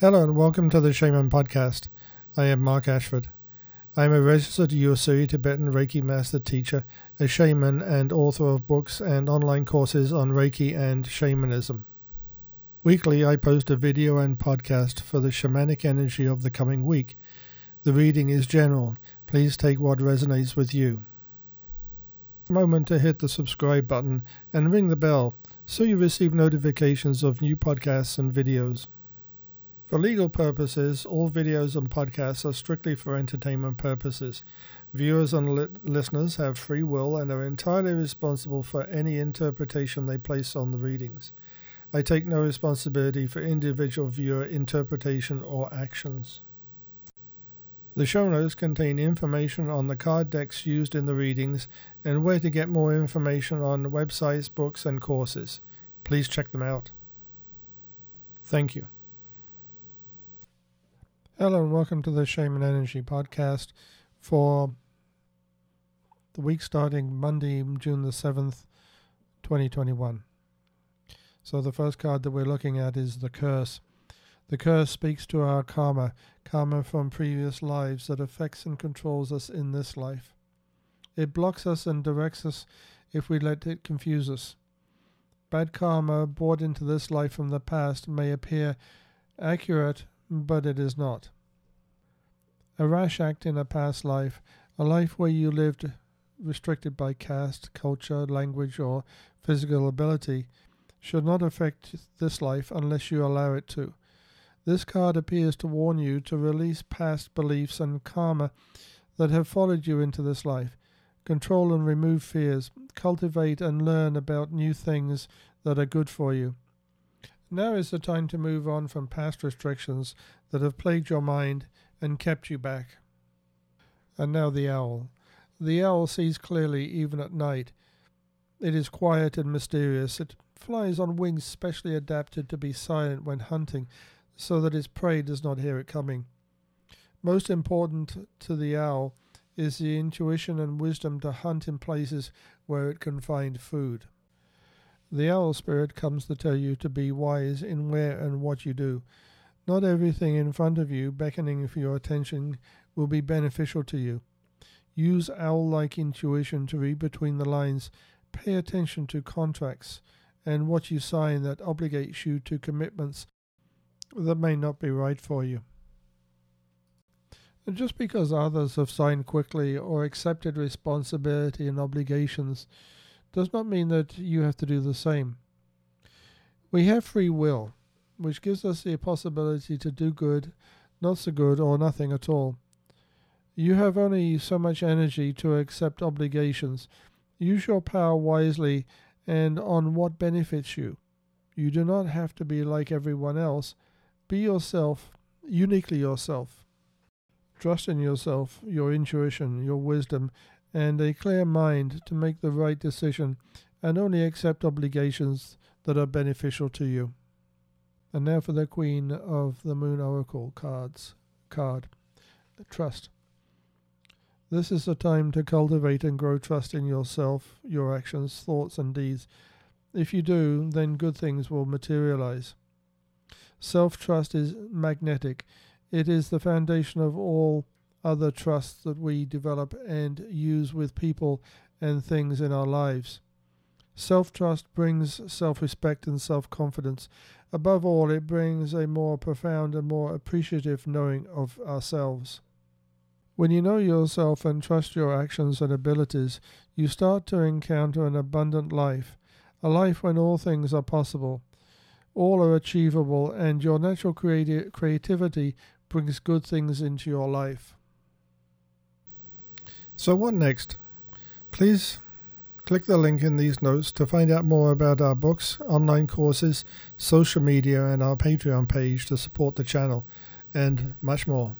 Hello and welcome to the Shaman Podcast. I am Mark Ashford. I am a registered Usui Tibetan Reiki Master Teacher, a shaman, and author of books and online courses on Reiki and shamanism. Weekly, I post a video and podcast for the shamanic energy of the coming week. The reading is general. Please take what resonates with you. Moment to hit the subscribe button and ring the bell so you receive notifications of new podcasts and videos. For legal purposes, all videos and podcasts are strictly for entertainment purposes. Viewers and li- listeners have free will and are entirely responsible for any interpretation they place on the readings. I take no responsibility for individual viewer interpretation or actions. The show notes contain information on the card decks used in the readings and where to get more information on websites, books, and courses. Please check them out. Thank you. Hello and welcome to the Shaman Energy podcast for the week starting Monday, June the 7th, 2021. So the first card that we're looking at is the curse. The curse speaks to our karma, karma from previous lives that affects and controls us in this life. It blocks us and directs us if we let it confuse us. Bad karma brought into this life from the past may appear accurate but it is not. A rash act in a past life, a life where you lived restricted by caste, culture, language, or physical ability, should not affect this life unless you allow it to. This card appears to warn you to release past beliefs and karma that have followed you into this life. Control and remove fears. Cultivate and learn about new things that are good for you. Now is the time to move on from past restrictions that have plagued your mind and kept you back. And now the owl. The owl sees clearly even at night. It is quiet and mysterious. It flies on wings specially adapted to be silent when hunting, so that its prey does not hear it coming. Most important to the owl is the intuition and wisdom to hunt in places where it can find food. The owl spirit comes to tell you to be wise in where and what you do. Not everything in front of you beckoning for your attention will be beneficial to you. Use owl like intuition to read between the lines. Pay attention to contracts and what you sign that obligates you to commitments that may not be right for you. And just because others have signed quickly or accepted responsibility and obligations does not mean that you have to do the same. We have free will, which gives us the possibility to do good, not so good, or nothing at all. You have only so much energy to accept obligations. Use your power wisely and on what benefits you. You do not have to be like everyone else. Be yourself, uniquely yourself. Trust in yourself, your intuition, your wisdom, and a clear mind to make the right decision and only accept obligations that are beneficial to you. And now for the Queen of the Moon Oracle cards card. Trust. This is the time to cultivate and grow trust in yourself, your actions, thoughts, and deeds. If you do, then good things will materialize. Self trust is magnetic, it is the foundation of all other trusts that we develop and use with people and things in our lives. Self trust brings self respect and self confidence. Above all, it brings a more profound and more appreciative knowing of ourselves. When you know yourself and trust your actions and abilities, you start to encounter an abundant life, a life when all things are possible, all are achievable, and your natural creati- creativity brings good things into your life. So, what next? Please click the link in these notes to find out more about our books, online courses, social media, and our Patreon page to support the channel, and much more.